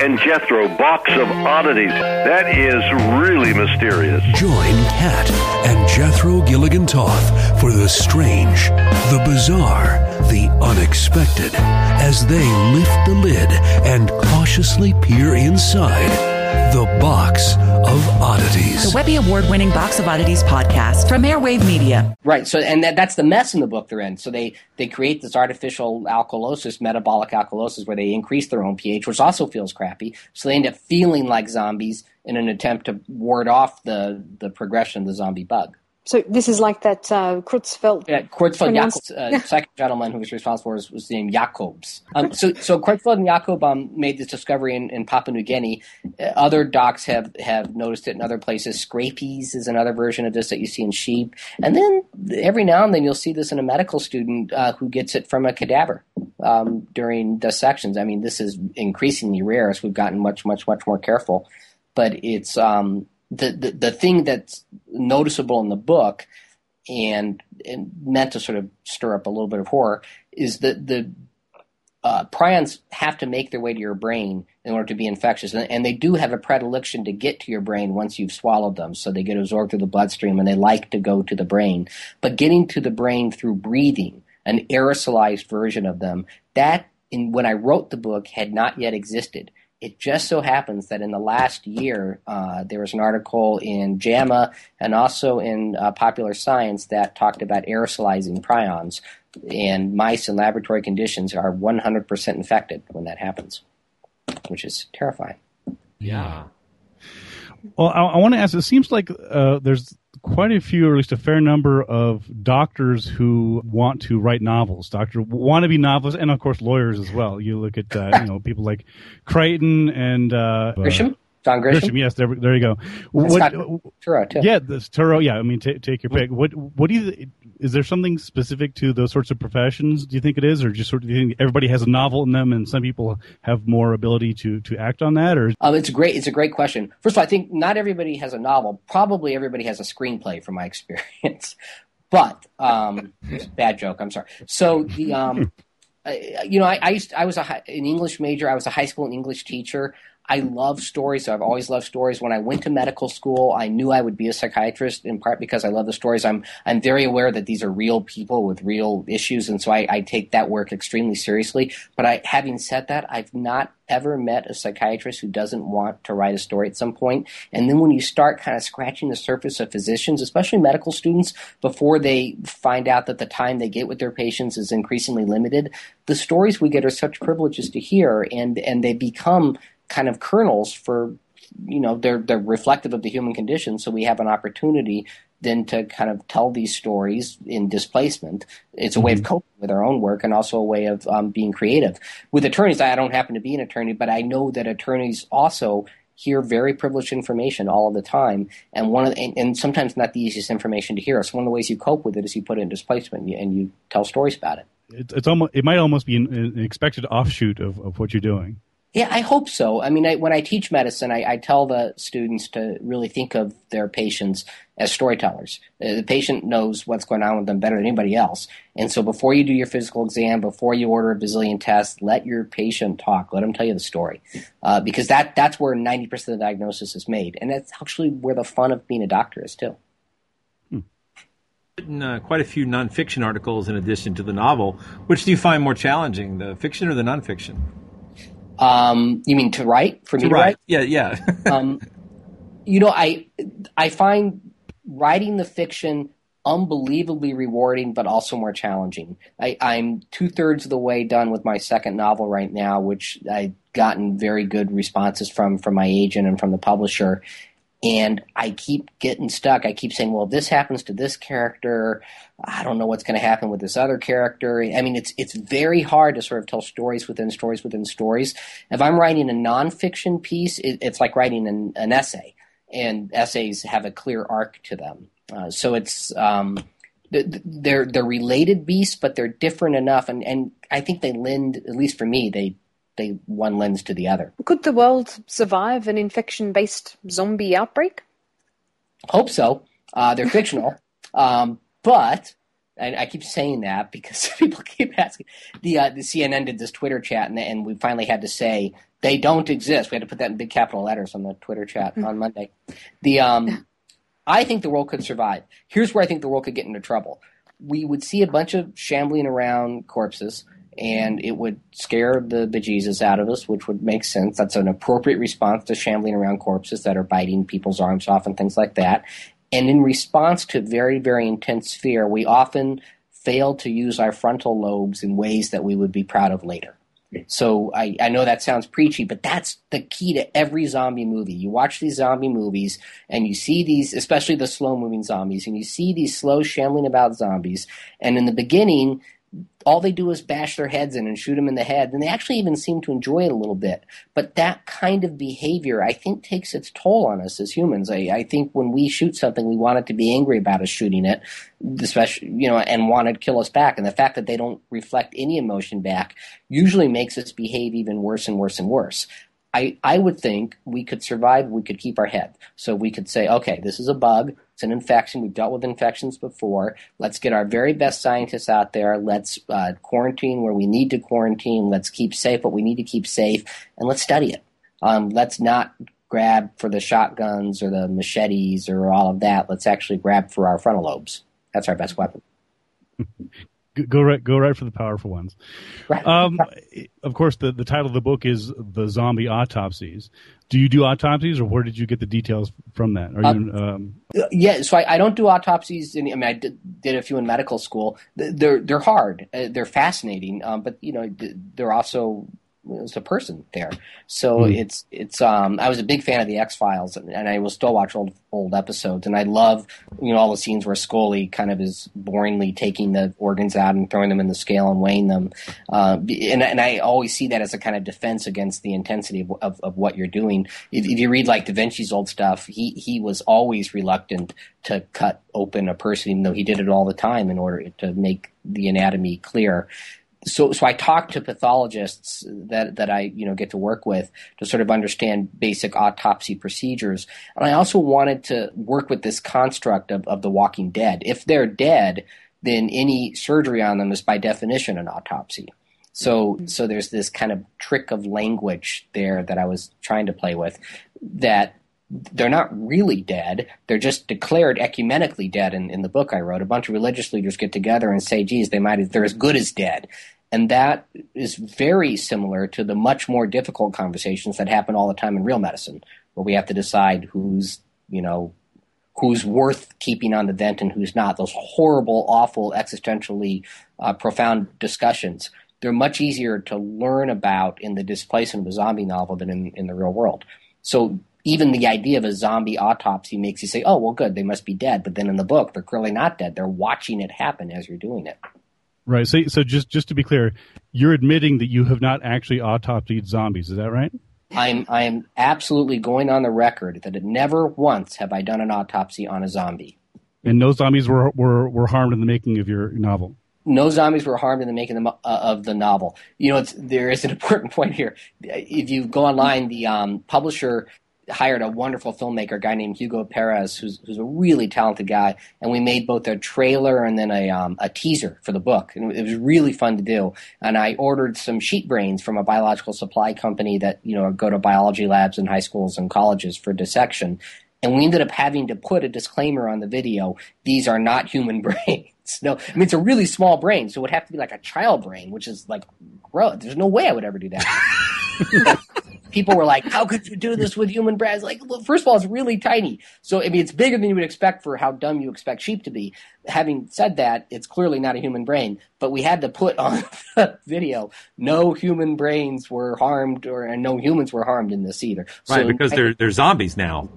and Jethro Box of Oddities. That is really mysterious. Join Cat and Jethro Gilligan Toth for the strange, the bizarre, the unexpected as they lift the lid and cautiously peer inside the Box of Oddities. The Webby Award winning Box of Oddities podcast from Airwave Media. Right. So, and that, that's the mess in the book they're in. So they, they create this artificial alkalosis, metabolic alkalosis, where they increase their own pH, which also feels crappy. So they end up feeling like zombies in an attempt to ward off the, the progression of the zombie bug. So this is like that uh, Creutzfeldt. Yeah, Creutzfeldt Jakobs, uh, second gentleman who was responsible was, was named Jakobs. Um, so, so Creutzfeldt and Jakob um, made this discovery in, in Papua New Guinea. Uh, other docs have, have noticed it in other places. Scrapies is another version of this that you see in sheep. And then every now and then you'll see this in a medical student uh, who gets it from a cadaver um, during dissections. I mean, this is increasingly rare as we've gotten much, much, much more careful. But it's um, the, the, the thing that's noticeable in the book and, and meant to sort of stir up a little bit of horror is that the uh, prions have to make their way to your brain in order to be infectious, and, and, they do have a predilection to get to your brain once you've swallowed them. So they get absorbed through the bloodstream, and they like to go to the brain. But getting to the brain through breathing, an aerosolized version of them, that in, when I wrote the book had not yet existed it just so happens that in the last year, uh, there was an article in JAMA and also in uh, Popular Science that talked about aerosolizing prions, and mice in laboratory conditions are 100% infected when that happens, which is terrifying. Yeah. Well, I, I want to ask. It seems like uh, there's quite a few, or at least a fair number of doctors who want to write novels. Doctor wannabe novelists, and of course lawyers as well. You look at uh, you know people like Crichton and uh, Grisham. John Grisham. Grisham, yes, there, there you go. What, Turow, too. Yeah, this Turow. Yeah, I mean, t- take your pick. What what do you? Is there something specific to those sorts of professions? Do you think it is, or just sort of do you think everybody has a novel in them, and some people have more ability to to act on that? Or um, it's a great it's a great question. First of all, I think not everybody has a novel. Probably everybody has a screenplay, from my [LAUGHS] experience. but um, bad joke. I'm sorry. So the um, [LAUGHS] you know, I, I used I was a, an English major. I was a high school English teacher. I love stories. I've always loved stories. When I went to medical school, I knew I would be a psychiatrist in part because I love the stories. I'm I'm very aware that these are real people with real issues, and so I, I take that work extremely seriously. But I, having said that, I've not ever met a psychiatrist who doesn't want to write a story at some point. And then when you start kind of scratching the surface of physicians, especially medical students, before they find out that the time they get with their patients is increasingly limited, the stories we get are such privileges to hear, and and they become kind of kernels for you know they're they're reflective of the human condition. So we have an opportunity then to kind of tell these stories in displacement. It's a way of mm-hmm. coping with our own work and also a way of um, being creative. With attorneys i don't happen to be an attorney but i know that attorneys also hear very privileged information all of the time. And one of the, and, and, sometimes not the easiest information to hear. So one of the ways you cope with it is you put it in displacement and you, and you tell stories about it. It's, it's almost it might almost be an, an expected offshoot of, of what you're doing yeah, I hope so. I mean, I, when I teach medicine, I, I, tell the students to really think of their patients as storytellers. Uh, the patient knows what's going on with them better than anybody else. And so before you do your physical exam, before you order a bazillion tests, let your patient talk. Let them tell you the story. Uh, because that, that's where 90% of the diagnosis is made. And that's actually where the fun of being a doctor is, too. Written, uh, quite a few nonfiction articles in addition to the novel. Which do you find more challenging, the fiction or the nonfiction? Um, you mean to write for me to, to write? write? Yeah, yeah. [LAUGHS] um, you know, I I find writing the fiction unbelievably rewarding, but also more challenging. I, I'm two thirds of the way done with my second novel right now, which I've gotten very good responses from from my agent and from the publisher and I keep getting stuck. I keep saying, "Well, this happens to this character. I don't know what's going to happen with this other character." I mean, it's it's very hard to sort of tell stories within stories within stories. If I'm writing a nonfiction piece, it, it's like writing an, an, essay, and essays have a clear arc to them. Uh, so it's um, they're they're related beasts, but they're different enough, and and I think they lend, at least for me, they they one lends to the other. Could the world survive an infection-based zombie outbreak? Hope so. Uh, they're fictional, [LAUGHS] um, but I, I, keep saying that because [LAUGHS] people keep asking. The uh, the CNN did this Twitter chat, and, and we finally had to say They don't exist. We had to put that in big capital letters on the Twitter chat on Monday. The um, [LAUGHS] I think the world could survive. Here's where I think the world could get into trouble. We would see a bunch of shambling around corpses, and it would scare the bejesus out of us, which would make sense. That's an appropriate response to shambling around corpses that are biting people's arms off and things like that. And in response to very, very intense fear, we often fail to use our frontal lobes in ways that we would be proud of later. So I, I know that sounds preachy, but that's the key to every zombie movie. You watch these zombie movies and you see these, especially the slow moving zombies, and you see these slow shambling about zombies. And in the beginning, all they do is bash their heads in and shoot them in the head, and they actually even seem to enjoy it a little bit. But that kind of behavior, I think, takes its toll on us as humans. I, I think when we shoot something, we want it to be angry about us shooting it, especially you know, and want it to kill us back. And the fact that they don't reflect any emotion back usually makes us behave even worse and worse and worse. I, I would think we could survive, we could keep our head. So we could say, okay, this is a bug, it's an infection, we've dealt with infections before. Let's get our very best scientists out there. Let's uh, quarantine where we need to quarantine. Let's keep safe what we need to keep safe, and let's study it. Um, let's not grab for the shotguns or the machetes or all of that. Let's actually grab for our frontal lobes. That's our best weapon. [LAUGHS] go right go right for the powerful ones. Right. Um, of course, the the title of the book is the zombie autopsies. Do you do autopsies, or where did you get the details from that? Are you? Um, yeah, so I, I, don't do autopsies. In, I mean, I did, did, a few in medical school. They're they're hard. Uh, they're fascinating, um, but you know, they're also was a person there. So mm. it's it's um I was a big fan of the X Files and, and, I will still watch old old episodes and I love you know all the scenes where Scully kind of is boringly taking the organs out and throwing them in the scale and weighing them. Uh, and and I always see that as a kind of defense against the intensity of of, of what you're doing. If, if, you read like Da Vinci's old stuff, he he was always reluctant to cut open a person, even though he did it all the time in order to make the anatomy clear so so I talk to pathologists that that I you know get to work with to sort of understand basic autopsy procedures, and I also wanted to work with this construct of, of the Walking Dead. If they're dead, then any surgery on them is by definition an autopsy. So mm-hmm. so there's this kind of trick of language there that I was trying to play with that they're not really dead. They're just declared ecumenically dead in, in the book I wrote. A bunch of religious leaders get together and say, geez, they might, they're as good as dead. And that is very similar to the much more difficult conversations that happen all the time in real medicine, where we have to decide who's, you know, who's worth keeping on the vent and who's not. Those horrible, awful, existentially uh, profound discussions. They're much easier to learn about in the displacement of a zombie novel than in, in the real world. So even the idea of a zombie autopsy makes you say, oh, well, good, they must be dead. But then in the book, they're clearly not dead. They're watching it happen as you're doing it. Right. So, so just just to be clear, you're admitting that you have not actually autopsied zombies. Is that right? I'm I am absolutely going on the record that never once have I done an autopsy on a zombie. And no zombies were were, were harmed in the making of your novel. No zombies were harmed in the making of the, uh, of the novel. You know, there is an [LAUGHS] important point here. If you go online, the um, publisher hired a wonderful filmmaker, a guy named Hugo Perez, who's, who's a really talented guy, and we made both a trailer and then a, um, a teaser for the book. And it was really fun to do. And I ordered some sheep brains from a biological supply company that you know go to biology labs in high schools and colleges for dissection. And we ended up having to put a disclaimer on the video: these are not human [LAUGHS] brains. No, I mean it's a really small brain, so it would have to be like a child brain, which is like, bro, there's no way I would ever do that. [LAUGHS] people were like, "How could you do this with human brains?" Like, well, first of all, it's really tiny, so I mean, it's bigger than you would expect for how dumb you expect sheep to be. Having said that, it's clearly not a human brain, but we had to put on [LAUGHS] the video no human brains were harmed, or and no humans were harmed in this either. Right, so, because they're they're zombies now.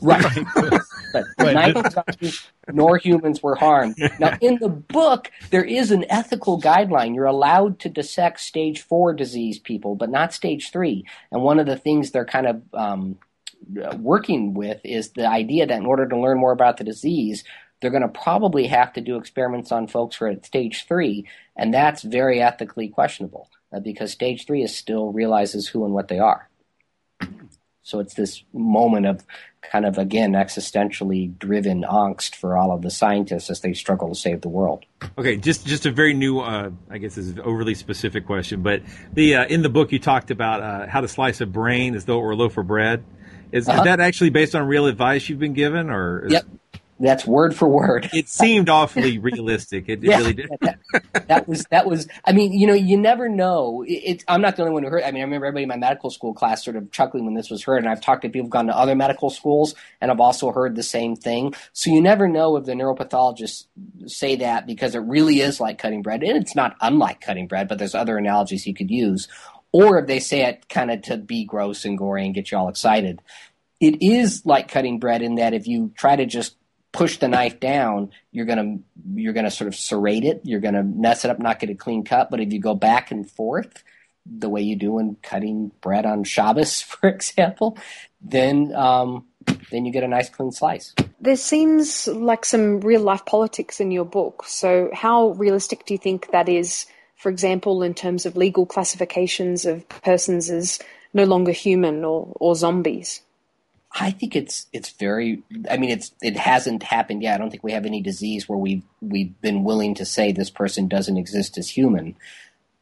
Right. [LAUGHS] but neither zombies [LAUGHS] nor humans were harmed. Now, in the book, there is an ethical guideline. You're allowed to dissect stage four disease people, but not stage three. And one of the things they're kind of um, working with is the idea that in order to learn more about the disease, they're going to probably have to do experiments on folks who are at stage three, and that's very ethically questionable uh, because stage three is still realizes who and what they are. So it's this moment of kind of again existentially driven angst for all of the scientists as they struggle to save the world. Okay, just just a very new, uh, I guess this is overly specific question, but the uh, in the book you talked about uh, how to slice a brain as though it were a loaf of bread. Is, Uh-huh. is that actually based on real advice you've been given, or is, Yep. That's word for word. It seemed awfully realistic. It, it Yeah. really did. that was that was. I mean, you know, you never know. It, it, I'm not the only one who heard. I mean, I remember everybody in my medical school class sort of chuckling when this was heard, and I've talked to people who've gone to other medical schools, and I've also heard the same thing. So you never know if the neuropathologists say that because it really is like cutting bread, and it's not unlike cutting bread, but there's other analogies you could use, or if they say it kind of to be gross and gory and get you all excited. It is like cutting bread in that if you try to just push the knife down, you're gonna you're gonna sort of serrate it. You're gonna mess it up, not get a clean cut. But if you go back and forth, the way you do when cutting bread on Shabbos, [LAUGHS] for example, then um, then you get a nice clean slice. There seems like some real life politics in your book. So, how realistic do you think that is? For example, in terms of legal classifications of persons as no longer human or, or zombies. I think it's it's very. I mean, it's it hasn't happened yet. I don't think we have any disease where we've we've been willing to say this person doesn't exist as human,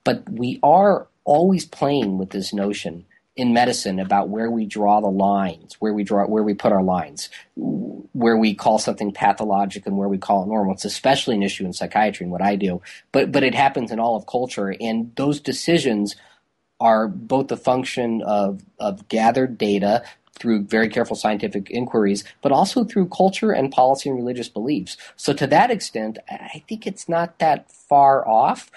but we are always playing with this notion in medicine about where we draw the lines, where we draw where we put our lines, where we call something pathologic and where we call it normal. It's especially an issue in psychiatry and what I do, but but it happens in all of culture, and those decisions are both the function of of gathered data through very careful scientific inquiries, but also through culture and policy and religious beliefs. So to that extent, I think it's not that far off.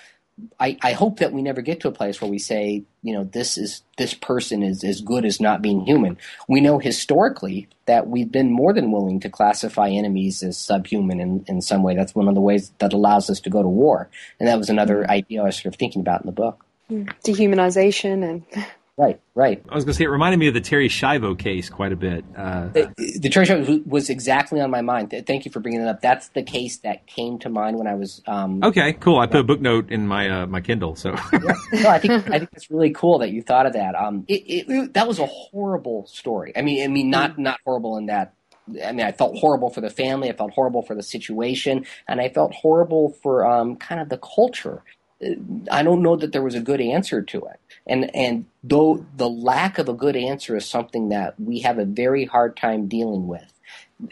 I, I hope that we never get to a place where we say, you know, this is this person is as good as not being human. We know historically that we've been more than willing to classify enemies as subhuman in, in some way. That's one of the ways that allows us to go to war. And that was another mm-hmm. idea I was sort of thinking about in the book. Dehumanization and. Right, right. I was going to say it reminded me of the Terri Schiavo case quite a bit. Uh, the Terri Schiavo was exactly on my mind. Thank you for bringing it up. That's the case that came to mind when I was. Um, okay, cool. I put a book note in my uh, my Kindle, so [LAUGHS] no, I think I think it's really cool that you thought of that. Um, it, it, it- that was a horrible story. I mean, I mean, not not horrible in that. I mean, I felt horrible for the family. I felt horrible for the situation, and I felt horrible for um, kind of the culture. I don't know that there was a good answer to it, and and though the lack of a good answer is something that we have a very hard time dealing with,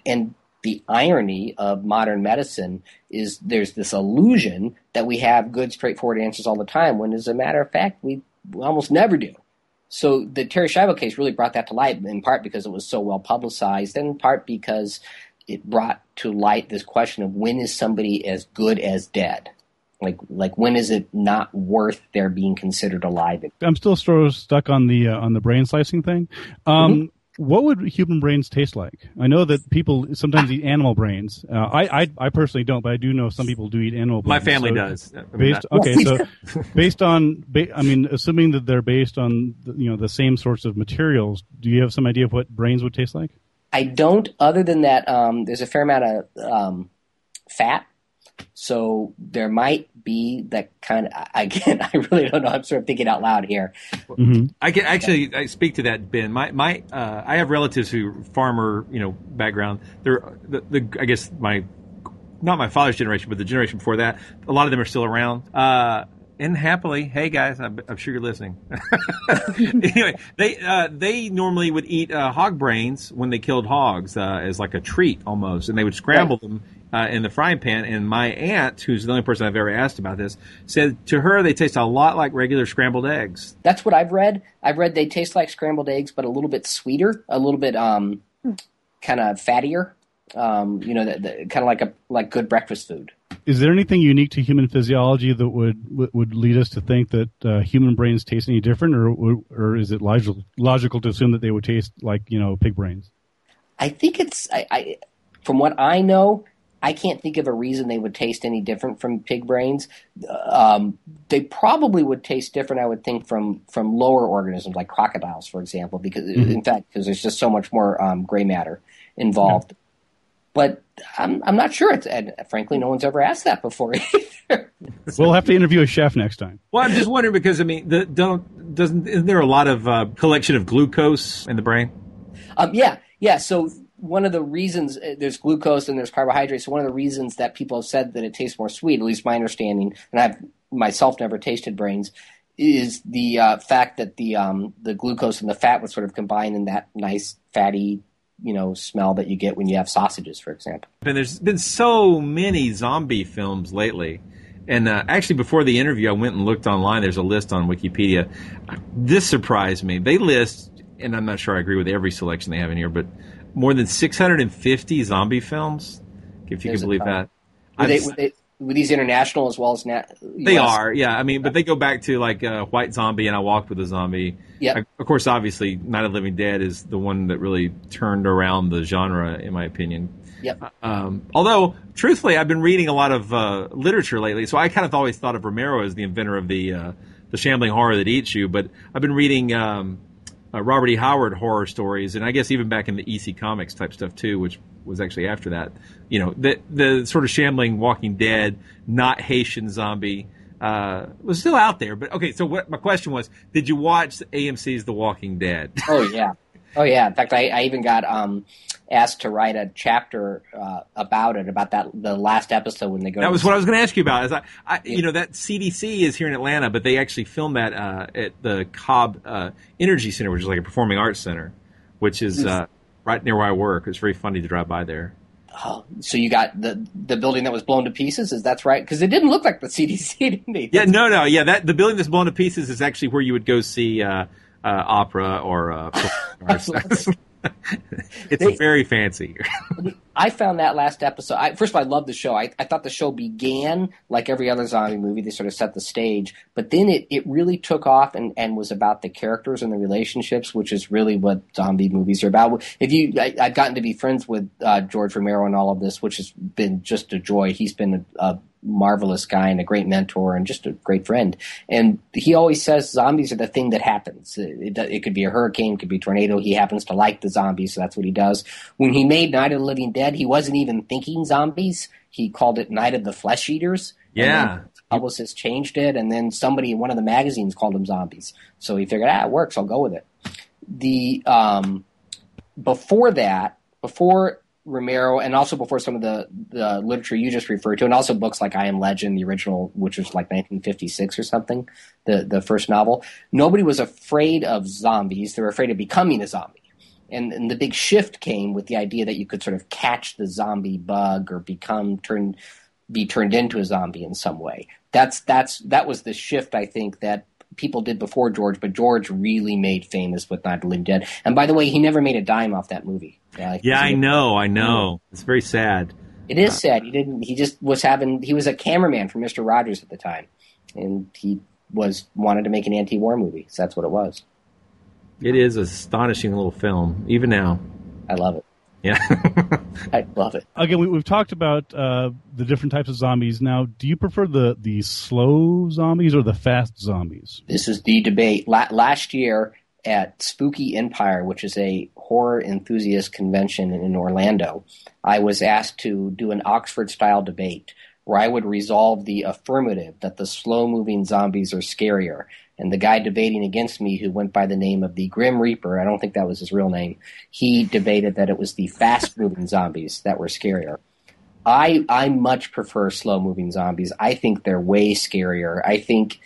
and the irony of modern medicine is there's this illusion that we have good, straightforward answers all the time, when as a matter of fact, we almost never do. So the Terri Schiavo case really brought that to light, in part because it was so well publicized, and in part because it brought to light this question of when is somebody as good as dead? Like, like when is it not worth their being considered alive? I'm still sort of stuck on the uh, on the brain slicing thing. Um, What would human brains taste like? I know that people sometimes eat animal brains. Uh, I, I I personally don't, but I do know some people do eat animal. Brains. My family So does. I mean, Based, okay, so [LAUGHS] based on, ba- I mean, assuming that they're based on the, you know the same sorts of materials, do you have some idea of what brains would taste like? I don't. Other than that, um, there's a fair amount of um, fat, so there might be that kind of. [LAUGHS] Again, I really don't know. I'm sort of thinking out loud here. I can actually I speak to that, Ben. My my uh, I have relatives who farmer, you know, background. They're the, the I guess my not my father's generation, but the generation before that. A lot of them are still around. Uh, and happily, hey guys, I'm, I'm sure you're listening. [LAUGHS] anyway, they uh, they normally would eat uh, hog brains when they killed hogs uh, as like a treat almost, and they would scramble them uh, in the frying pan. And my aunt, who's the only person I've ever asked about this, said to her they taste a lot like regular scrambled eggs. That's what I've read. I've read they taste like scrambled eggs, but a little bit sweeter, a little bit um, kind of fattier. Um, you know, the, the, kind of like a like good breakfast food. Is there anything unique to human physiology that would would- would lead us to think that uh, human brains taste any different, or or is it logical logical to assume that they would taste like you know pig brains? I think it's I, I from what I know, I can't think of a reason they would taste any different from pig brains. Um, they probably would taste different, I would think, from from lower organisms like crocodiles, for example, because Mhm. in fact, because there's just so much more um, gray matter involved. But I'm I'm not sure. It's and frankly, no one's ever asked that before. [LAUGHS] Either. we'll have to interview a chef next time. Well, I'm just wondering because I mean, the, don't doesn't isn't there a lot of uh, collection of glucose in the brain? Um, yeah, yeah. So one of the reasons uh, there's glucose and there's carbohydrates. So one of the reasons that people have said that it tastes more sweet, at least my understanding, and I've myself never tasted brains, is the uh, fact that the um, the glucose and the fat would sort of combine in that nice fatty you know smell that you get when you have sausages, for example. And there's been so many zombie films lately. And uh, actually, before the interview, I went and looked online. There's a list on Wikipedia. This surprised me. They list, and I'm not sure I agree with every selection they have in here, but more than 650 zombie films, if you There's can believe that. Were, they, were, they, were these international as well as nat? They are, yeah. I mean, but they go back to like uh, White Zombie and I Walked with a Zombie. Yep. Uh, Of course, obviously, Night of the Living Dead is the one that really turned around the genre, in my opinion. Yep. Um, although, truthfully, I've been reading a lot of uh, literature lately, so I kind of always thought of Romero as the inventor of the uh, the shambling horror that eats you. But I've been reading um, uh, Robert E. Howard horror stories, and I guess even back in the EC Comics type stuff too, which was actually after that. You know, the the sort of shambling Walking Dead, not Haitian zombie. Uh, was still out there, but okay. So what my question was: Did you watch AMC's The Walking Dead? Oh yeah, oh yeah. In fact, I, I even got um, asked to write a chapter uh, about it, about that the last episode when they go. That was the- what I was going to ask you about. Is I, I you know, that CDC is here in Atlanta, but they actually filmed that uh, at the Cobb uh, Energy Center, which is like a performing arts center, which is uh, right near where I work. It's very funny to drive by there. Oh, so you got the the building that was blown to pieces. Is that's right? Because it didn't look like the CDC, [LAUGHS] didn't they? Yeah, no, no, yeah. That the building that's blown to pieces is actually where you would go see uh, uh, opera or uh, [LAUGHS] [LAUGHS] it's very fancy. [LAUGHS] I found that last episode. I, first of all, I loved the show. I, I thought the show began like every other zombie movie. They sort of set the stage, but then it, it really took off and, and was about the characters and the relationships, which is really what zombie movies are about. If you, I, I've gotten to be friends with uh, George Romero and all of this, which has been just a joy. He's been a, a marvelous guy and a great mentor and just a great friend. And he always says zombies are the thing that happens. It, it, it could be a hurricane, it could be a tornado. He happens to like the zombies, so that's what he does. When he made Night of the Living Dead, he wasn't even thinking zombies. He called it Night of the Flesh Eaters. Yeah. Publicist changed it, and then somebody in one of the magazines called them zombies. So he figured, ah, it works. I'll go with it. The um, before that, before Romero, and also before some of the, the literature you just referred to, and also books like I Am Legend, the original, which was like 1956 or something, the, the first novel, nobody was afraid of zombies. They were afraid of becoming a zombie. And, and the big shift came with the idea that you could sort of catch the zombie bug or become turned be turned into a zombie in some way. That's that's that was the shift I think that people did before George, but George really made famous with Night of the Living Dead. And by the way, he never made a dime off that movie. Yeah, yeah, I know, I know. It's very sad. It is sad. He didn't. He just was having. He was a cameraman for Mister Rogers at the time, and he was wanted to make an anti-war movie. So that's what it was. It is an astonishing little film, even now. I love it. Yeah. [LAUGHS] I love it. Again, we, we've talked about uh, the different types of zombies. Now, do you prefer the the slow zombies or the fast zombies? This is the debate. La- last year at Spooky Empire, which is a horror enthusiast convention in Orlando, I was asked to do an Oxford style debate where I would resolve the affirmative that the slow moving zombies are scarier. And the guy debating against me, who went by the name of the Grim Reaper, I don't think that was his real name, he debated that it was the fast moving zombies that were scarier. I I much prefer slow moving zombies. I think they're way scarier. I think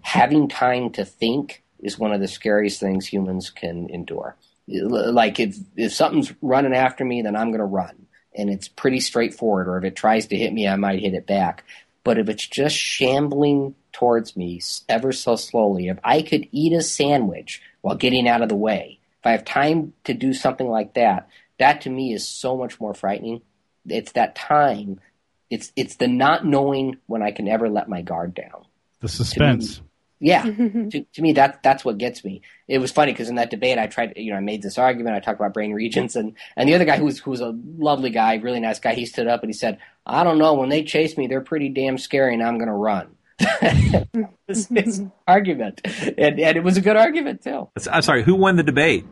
having time to think is one of the scariest things humans can endure. Like if if something's running after me, then I'm going to run, and it's pretty straightforward. Or if it tries to hit me, I might hit it back. But if it's just shambling towards me ever so slowly, if I could eat a sandwich while getting out of the way, if I have time to do something like that, that to me is so much more frightening. It's that time. It's it's the not knowing when I can ever let my guard down. The suspense. Yeah, [LAUGHS] to, to me that that's what gets me. It was funny because in that debate I tried, you know, I made this argument. I talked about brain regions, and and the other guy who's who's a lovely guy, really nice guy, he stood up and he said, "I don't know. When they chase me, they're pretty damn scary, and I'm going to run." [LAUGHS] this, this [LAUGHS] argument, and and it was a good argument too. I'm sorry, who won the debate?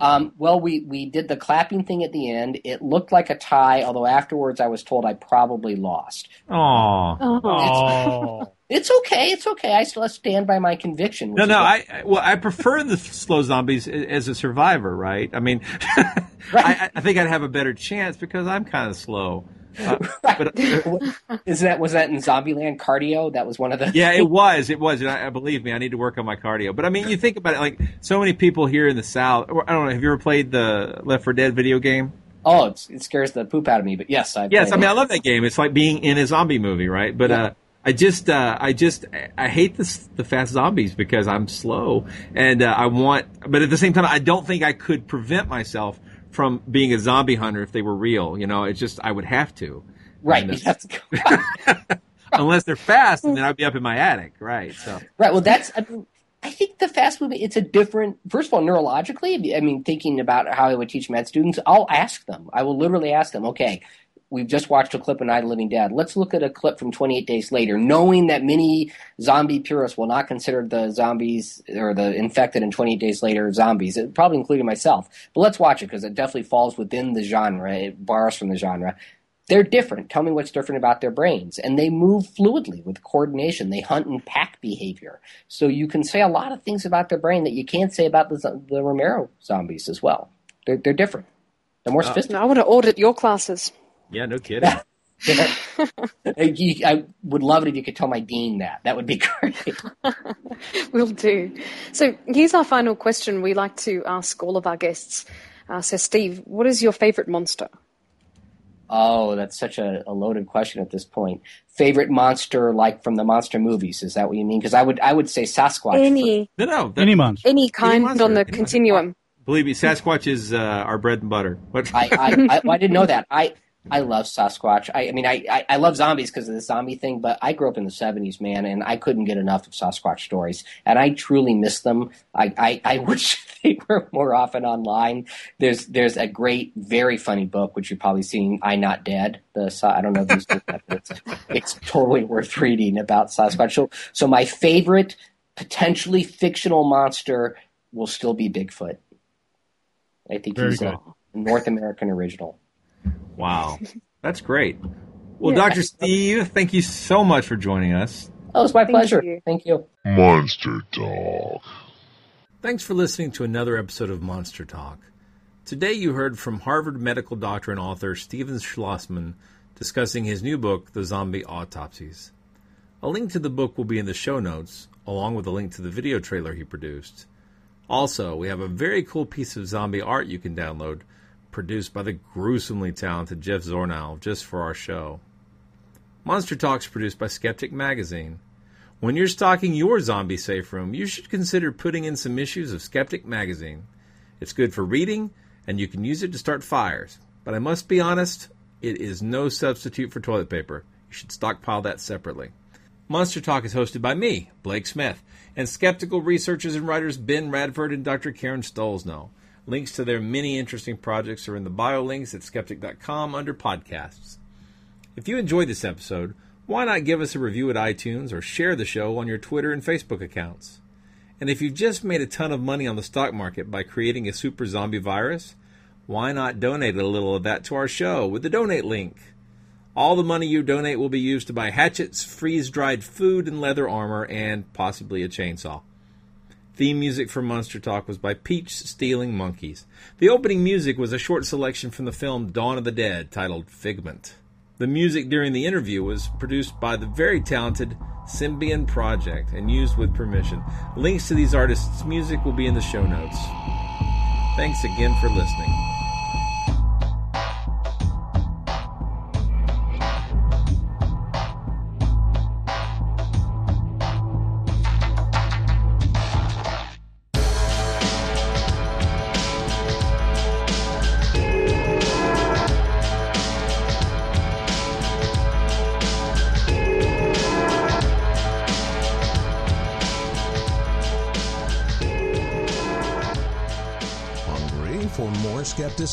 Um, well, we, we did the clapping thing at the end. It looked like a tie, although afterwards I was told I probably lost. Aw. Oh. It's [LAUGHS] okay. It's okay. I still stand by my conviction. No, no. I I- well, I prefer the slow zombies as a survivor, right? I mean, [LAUGHS] I, I think I'd have a better chance because I'm kind of slow. Uh, [LAUGHS] but is that was that in Zombieland cardio? That was one of the yeah, it was. It was. And I, believe me, I need to work on my cardio. But I mean, you think about it, like so many people here in the South. Or, I don't know. Have you ever played the Left 4 Dead video game? Oh, it's, it scares the poop out of me. But yes, I Yes, I mean I love that game. It's like being in a zombie movie, right? But uh, I just, uh, I just, I hate this, the fast zombies because I'm slow, and uh, I want. But at the same time, I don't think I could prevent myself from being a zombie hunter if they were real. You know, it's just I would have to. Right, you'd have to go- [LAUGHS] [LAUGHS] unless they're fast, and then I'd be up in my attic, right? So. Right. Well, that's. I, mean, I think the fast movement. It's a different. First of all, neurologically. I mean, thinking about how I would teach med students, I'll ask them. I will literally ask them. Okay, we've just watched a clip of Night of the Living Dead. Let's look at a clip from 28 Days Later, knowing that many zombie purists will not consider the zombies or the infected in 28 Days Later zombies, uh, probably including myself. But let's watch it because it definitely falls within the genre. It borrows from the genre. They're different. Tell me what's different about their brains. And they move fluidly with coordination. They hunt in pack behavior. So you can say a lot of things about their brain that you can't say about the, the Romero zombies as well. They're, they're different. They're more Uh, sophisticated. I want to audit your classes. Yeah, no kidding. [LAUGHS] I would love it if you could tell my dean that. That would be [LAUGHS] great. [LAUGHS] Will do. So here's our final question we like to ask all of our guests. Uh, so, Steve, what is your favorite monster? Oh, that's such a, a loaded question at this point. Favorite monster, like from the monster movies? Is that what you mean? Because I would, I would say Sasquatch. Any, No, no. that- Any monster. any kind monster, on the any monster. continuum. Believe me, Sasquatch is uh, our bread and butter. What? I, I, I, well, I didn't know that. I, I love Sasquatch. I, I mean, I, I, I love zombies because of the zombie thing, but I grew up in the '70s, man, and I couldn't get enough of Sasquatch stories, and I truly miss them. I, I, I [LAUGHS] wish they were more often online. There's, there's a great, very funny book which you've probably seen, "I Not Dead." The I don't know if you've seen that, but it's, it's totally worth reading about Sasquatch. So, so my favorite potentially fictional monster will still be Bigfoot. I think Very he's a. North American original. Wow, [LAUGHS] that's great. Well, Yeah. Dr. Steve, thank you so much for joining us. Oh, it's my Thank pleasure. you. Thank you. Monster Talk. Thanks for listening to another episode of Monster Talk. Today you heard from Harvard medical doctor and author Steven Schlozman discussing his new book, The Zombie Autopsies. A link to the book will be in the show notes, along with a link to the video trailer he produced. Also, we have a very cool piece of zombie art you can download, produced by the gruesomely talented Jeff Zornow just for our show. Monster Talks produced by Skeptic Magazine. When you're stocking your zombie safe room, you should consider putting in some issues of Skeptic Magazine. It's good for reading, and you can use it to start fires. But I must be honest, it is no substitute for toilet paper. You should stockpile that separately. Monster Talk is hosted by me, Blake Smith, and skeptical researchers and writers Ben Radford and Dr. Karen Stollznow. Links to their many interesting projects are in the bio links at skeptic.com under podcasts. If you enjoyed this episode, why not give us a review at iTunes or share the show on your Twitter and Facebook accounts? And if you've just made a ton of money on the stock market by creating a super zombie virus, why not donate a little of that to our show with the donate link? All the money you donate will be used to buy hatchets, freeze dried food and leather armor, and possibly a chainsaw. Theme music for Monster Talk was by Peach Stealing Monkeys. The opening music was a short selection from the film Dawn of the Dead titled Figment. The music during the interview was produced by the very talented Symbian Project and used with permission. Links to these artists' music will be in the show notes. Thanks again for listening.